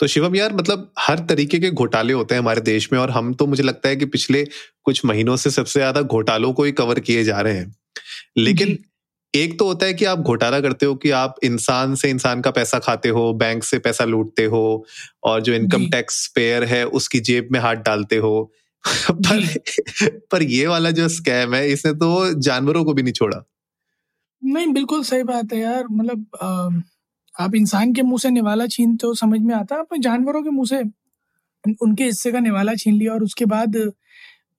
तो शिवम यार मतलब हर तरीके के घोटाले होते हैं हमारे देश में और हम तो मुझे लगता है कि पिछले कुछ महीनों से सबसे ज़्यादा घोटालों को ही कवर किए जा रहे हैं। लेकिन एक तो होता है कि आप घोटाला करते हो कि आप इंसान से इंसान का पैसा खाते हो बैंक से पैसा लूटते हो और जो इनकम टैक्स पेयर है उसकी जेब में हाथ डालते हो। पर पर ये वाला जो स्कैम है इसने तो जानवरों को भी नहीं छोड़ा। नहीं बिल्कुल सही बात है यार। मतलब आप इंसान के मुँह से निवाला छीनते हो समझ में आता है आपने जानवरों के मुँह से उनके हिस्से का निवाला छीन लिया और उसके बाद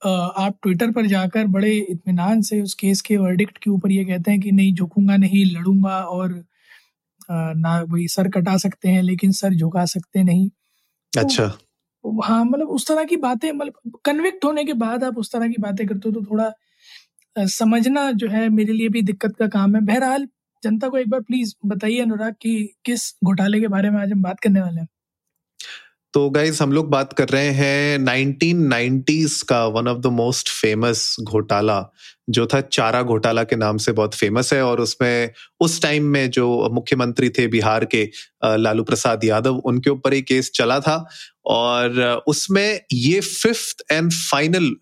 आप ट्विटर पर जाकर बड़े इतमान से उस केस के वर्डिक्ट के ऊपर ये कहते हैं कि नहीं झुकूँगा नहीं लड़ूँगा और ना वही सर कटा सकते हैं लेकिन सर झुका सकते नहीं। अच्छा। तो, हाँ मतलब उस तरह की बातें मतलब कन्विक्ट होने के बाद आप उस तरह की बातें करते हो तो थोड़ा समझना जो है मेरे लिए भी दिक्कत का काम है। बहरहाल जनता को एक बार प्लीज़ बताइए अनुराग कि किस घोटाले के बारे में आज हम बात करने वाले हैं? तो गाइज़ हम लोग बात कर रहे हैं 1990s का one of the most famous घोटाला, जो था चारा घोटाला के नाम से बहुत फ़ेमस है और उसमें उस टाइम में जो मुख्यमंत्री थे बिहार के लालू प्रसाद यादव, उनके ऊपर एक केस चला था और उसमें ये फिफ्थ एंड फाइनल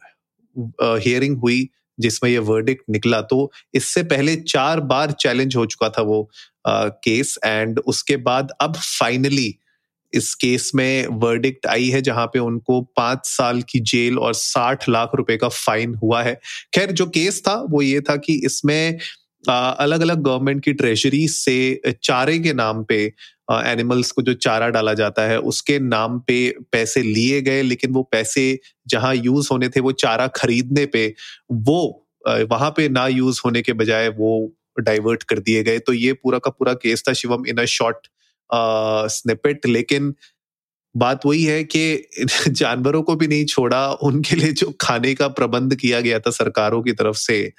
हियरिंग हुई जिसमें ये वर्डिक्ट निकला तो इससे पहले चार बार चैलेंज हो चुका था वो केस एंड उसके बाद अब फाइनली इस केस में वर्डिक्ट आई है, जहाँ पे उनको पाँच साल की जेल और साठ लाख रुपए का फाइन हुआ है। खैर, जो केस था, वो ये था कि इसमें अलग अलग गवर्नमेंट की ट्रेजरी से चारे के नाम पे एनिमल्स को जो चारा डाला जाता है, उसके नाम पे पैसे लिए गए, लेकिन वो पैसे जहाँ यूज़ होने थे, वो चारा खरीदने पे, वो वहाँ पे ना यूज़ होने के बजाय वो डाइवर्ट कर दिए गए। तो ये पूरा का पूरा केस था Shivam in a short snippet लेकिन बात वही है कि जानवरों को भी नहीं छोड़ा उनके लिए जो खाने का प्रबंध किया गया था सरकारों की तरफ़ से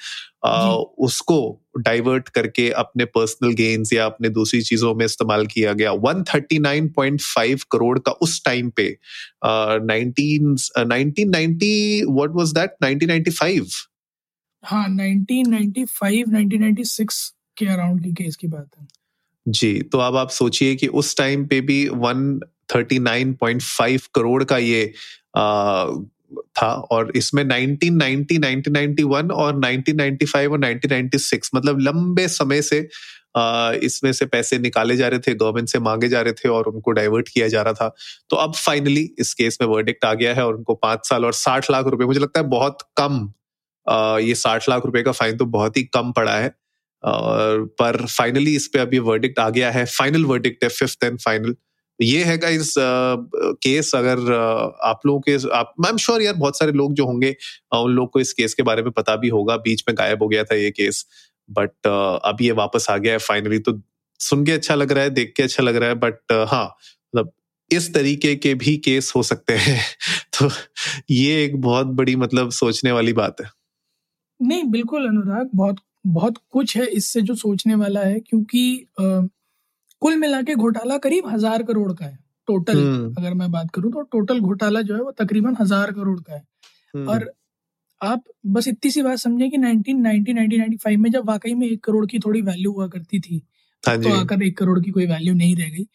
आ, उसको डाइवर्ट करके अपने पर्सनल गेन्स या अपने दूसरी चीज़ों में इस्तेमाल किया गया। 139.5 करोड़ का उस टाइम पे nineteen nineteen ninety what was that 1995 हाँ 1995 1996 के अराउंड की केस की बात है। जी तो अब आप सोचिए कि उस टाइम पे भी 139.5 करोड़ का ये आ, था और इसमें 1990, 1991 और 1995 और 1996 मतलब लंबे समय से इसमें से पैसे निकाले जा रहे थे गवर्नमेंट से मांगे जा रहे थे और उनको डाइवर्ट किया जा रहा था। तो अब फाइनली इस केस में वर्डिक्ट आ गया है और उनको पाँच साल और साठ लाख रुपए मुझे लगता है बहुत कम ये साठ लाख रुपए का फाइन तो बहुत ही कम पड़ा है। और पर फाइनली इस पे अभी वर्डिक्ट आ गया है फाइनल वर्डिक्ट है फिफ्थ एंड फाइनल ये है इस केस अगर आप लोगों के, आप आई एम श्योर यार बहुत सारे लोग जो होंगे उन लोग को इस केस के बारे में पता भी होगा, बीच में गायब हो गया था ये केस बट अब ये वापस आ गया है फाइनली तो सुन के अच्छा लग रहा है, देख के अच्छा लग रहा है बट हाँ मतलब इस तरीके के भी केस हो सकते हैं तो ये एक बहुत बड़ी मतलब सोचने वाली बात है। नहीं, बिल्कुल अनुराग, बहुत बहुत कुछ है इससे जो सोचने वाला है, क्योंकि कुल मिला के घोटाला करीब हज़ार करोड़ का है टोटल अगर मैं बात करूँ तो टोटल घोटाला जो है वो तकरीबन हज़ार करोड़ का है। और आप बस इतनी सी बात समझे कि 1990 1995 में जब वाकई में एक करोड़ की थोड़ी वैल्यू हुआ करती थी हाँ तो आकर एक करोड़ की कोई वैल्यू नहीं रह गई।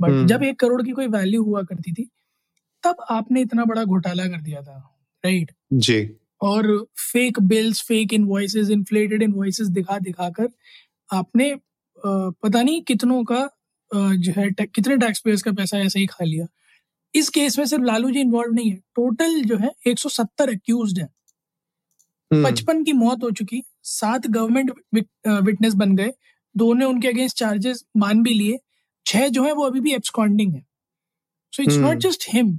बट जब एक करोड़ की कोई वैल्यू हुआ करती थी तब आपने इतना बड़ा घोटाला कर दिया था राइट जी। और fake bills fake invoices inflated invoices दिखा दिखा कर आपने पता नहीं कितनों का जो है कितने टैक्स पेयर्स का पैसा ऐसे ही खा लिया। इस केस में सिर्फ़ लालू जी इन्वॉल्व नहीं है। टोटल जो है 170 एक्यूज है। पचपन की मौत हो चुकी सात गवर्नमेंट विटनेस बन गए। दो ने उनके अगेंस्ट चार्जेस मान भी लिए। छह जो है वो अभी भी एब्सकॉन्डिंग है। So it's not just him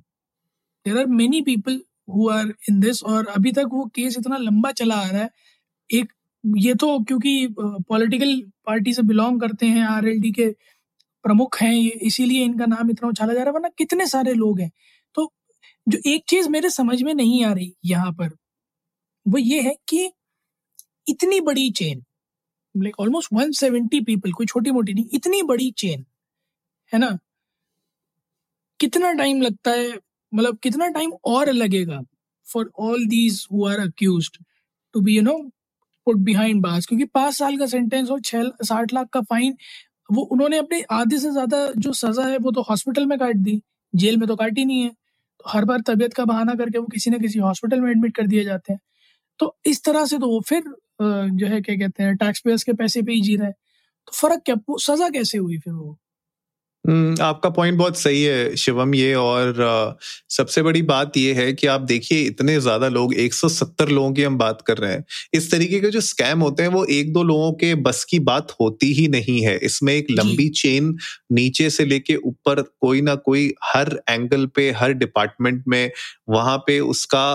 there are many people who are in this और अभी तक वो केस इतना लंबा चला आ रहा है। एक ये तो क्योंकि पॉलिटिकल पार्टी से बिलोंग करते हैं आरएलडी के प्रमुख हैं इसीलिए इनका नाम इतना उछाला जा रहा है, वरना कितने सारे लोग हैं। तो जो एक चीज़ मेरे समझ में नहीं आ रही यहाँ पर, वो ये है कि इतनी बड़ी चेन लाइक ऑलमोस्ट 170 पीपल कोई छोटी मोटी नहीं, इतनी बड़ी चेन, है ना? कितना टाइम लगता है मतलब कितना टाइम और लगेगा for all these who are accuse to be you know put behind bars क्योंकि पाँच साल का सेंटेंस और छह, साठ लाख का फाइन वो, उन्होंने अपने आधे से ज़्यादा जो सजा है, वो तो हॉस्पिटल में काट दी। जेल में तो काटी नहीं है। तो हर बार तबियत का बहाना करके वो किसी ना किसी हॉस्पिटल में एडमिट कर दिए जाते हैं। तो इस तरह से तो वो फिर जो है, क्या कहते हैं टैक्स पेयर्स के पैसे पे ही जी रहे हैं। तो फ़र्क क्या सजा कैसे हुई फिर वो? आपका पॉइंट बहुत सही है शिवम ये और सबसे बड़ी बात ये है कि आप देखिए इतने ज़्यादा लोग 170 लोगों की हम बात कर रहे हैं। इस तरीके के जो स्कैम होते हैं वो एक दो लोगों के बस की बात होती ही नहीं है। इसमें एक लंबी चेन नीचे से लेके ऊपर कोई ना कोई हर एंगल पे हर डिपार्टमेंट में वहाँ पे उसका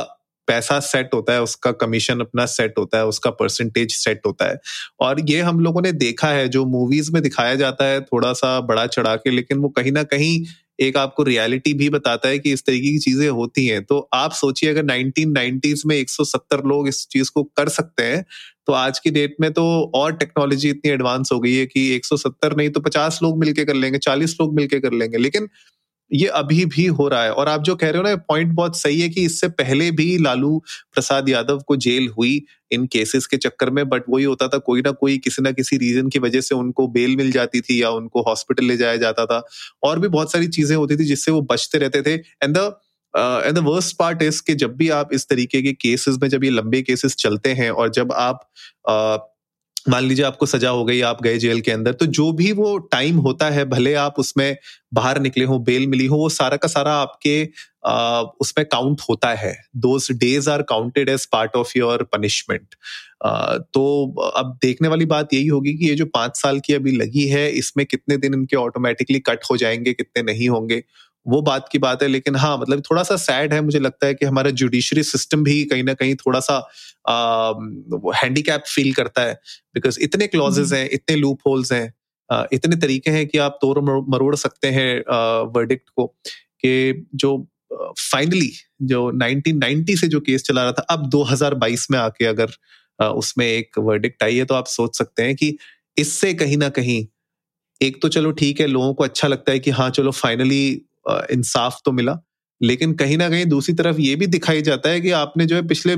पैसा सेट होता है, उसका कमीशन अपना सेट होता है, उसका परसेंटेज सेट होता है। और ये हम लोगों ने देखा है, जो मूवीज़ में दिखाया जाता है थोड़ा सा बड़ा चढ़ा के लेकिन वो कहीं ना कहीं एक आपको रियलिटी भी बताता है कि इस तरीके की चीज़ें होती हैं। तो आप सोचिए, अगर 1990s में 170 लोग इस चीज़ को कर सकते हैं तो आज की डेट में तो और टेक्नोलॉजी इतनी एडवांस हो गई है कि 170 नहीं तो 50 लोग मिलके कर लेंगे 40 लोग मिलके कर लेंगे। लेकिन ये अभी भी हो रहा है। और आप जो कह रहे हो ना पॉइंट बहुत सही है कि इससे पहले भी लालू प्रसाद यादव को जेल हुई इन केसेस के चक्कर में बट वही होता था कोई ना कोई किसी ना किसी रीजन की वजह से उनको बेल मिल जाती थी या उनको हॉस्पिटल ले जाया जाता था। और भी बहुत सारी चीज़ें होती थी जिससे वो बचते रहते थे। And the and the worst part is कि जब भी आप इस तरीके के केसेस में जब ये लंबे केसेस चलते हैं और जब आप uh, मान लीजिए आपको सजा हो गई, आप गए जेल के अंदर तो जो भी वो टाइम होता है, भले आप उसमें बाहर निकले हो बेल मिली हो, वो सारा का सारा आपके उसमें काउंट होता है। Those days are counted as part of your punishment तो अब देखने वाली बात यही होगी कि ये जो पाँच साल की अभी लगी है, इसमें कितने दिन इनके ऑटोमेटिकली कट हो जाएँगे, कितने नहीं होंगे? वो बात की बात है लेकिन हाँ मतलब थोड़ा सा सैड है मुझे लगता है कि हमारा जुडिशरी सिस्टम भी कहीं ना कहीं थोड़ा सा हैंडीकैप फील करता है बिकॉज़ इतने क्लॉजेज हम्म। हैं इतने लूप होल्स हैं इतने तरीके हैं कि आप तोड़ मरोड़ सकते हैं वर्डिक्ट को कि जो फाइनली जो 1990 से जो केस चला रहा था अब 2022 में आके अगर उसमें एक वर्डिक्ट आई है तो आप सोच सकते हैं कि इससे कहीं ना कहीं एक तो चलो ठीक है लोगों को अच्छा लगता है कि हाँ चलो फाइनली इंसाफ तो मिला, लेकिन कहीं ना कहीं दूसरी तरफ़ ये भी दिखाई जाता है कि आपने जो है पिछले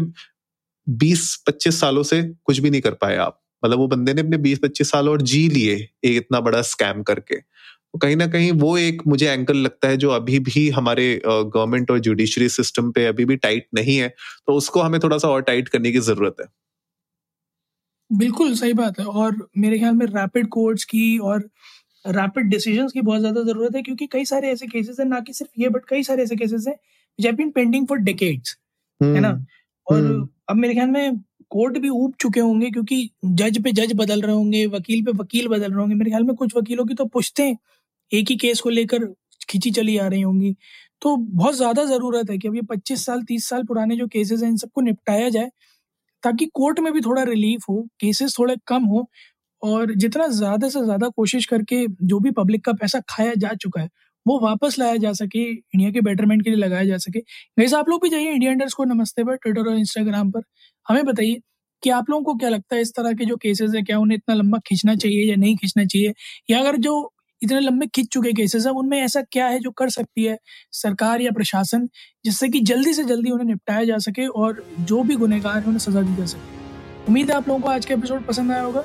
20-25 सालों से कुछ भी नहीं कर पाए आप। मतलब वो बंदे ने अपने 20-25 साल और जी लिए एक इतना बड़ा स्कैम करके। तो कहीं ना कहीं वो एक मुझे एंकल लगता है जो अभी भी हमारे गवर्नमेंट और जुडिशरी सिस्टम पे अभी भी टाइट नहीं है तो उसको हमें थोड़ा सा और टाइट करने की ज़रूरत है। बिल्कुल, सही बात है। और मेरे ख्याल में रैपिड कोर्ट्स की और रैपिड डिसीज़न की बहुत ज़्यादा ज़रूरत है क्योंकि कई सारे ऐसे केसेस हैं ना कि सिर्फ़ ये बट कई सारे ऐसे केसेस हैं जो बीन पेंडिंग फॉर डिकेड्स है ना? हम्म, और हम्म। अब मेरे ख्याल में कोर्ट भी ऊब चुके होंगे क्योंकि जज पे जज बदल रहे होंगे वकील पे वकील बदल रहे होंगे। मेरे ख्याल में कुछ वकीलों की तो पुश्तें एक ही केस को लेकर खींची चली आ रही होंगी। तो बहुत ज़्यादा ज़रूरत है कि अब ये पच्चीस साल तीस साल पुराने जो केसेस हैं इन सबको निपटाया जाए ताकि कोर्ट में भी थोड़ा रिलीफ हो केसेस थोड़े कम हो और जितना ज़्यादा से ज़्यादा कोशिश करके जो भी पब्लिक का पैसा खाया जा चुका है, वो वापस लाया जा सके, इंडिया के बेटरमेंट के लिए लगाया जा सके। वैसे आप लोग भी जाइए इंडिया इंडर्स को नमस्ते पर ट्विटर और इंस्टाग्राम पर। हमें बताइए कि आप लोगों को क्या लगता है इस तरह के जो केसेस है, क्या उन्हें इतना लंबा खींचना चाहिए या नहीं खींचना चाहिए? या अगर जो इतने लंबे खींच चुके केसेस है, उनमें ऐसा क्या है जो कर सकती है सरकार या प्रशासन, जिससे कि जल्दी से जल्दी उन्हें निपटाया जा सके और जो भी गुनहगार है, उन्हें सजा दी जा सके? उम्मीद है आप लोगों को आज का एपिसोड पसंद आया होगा।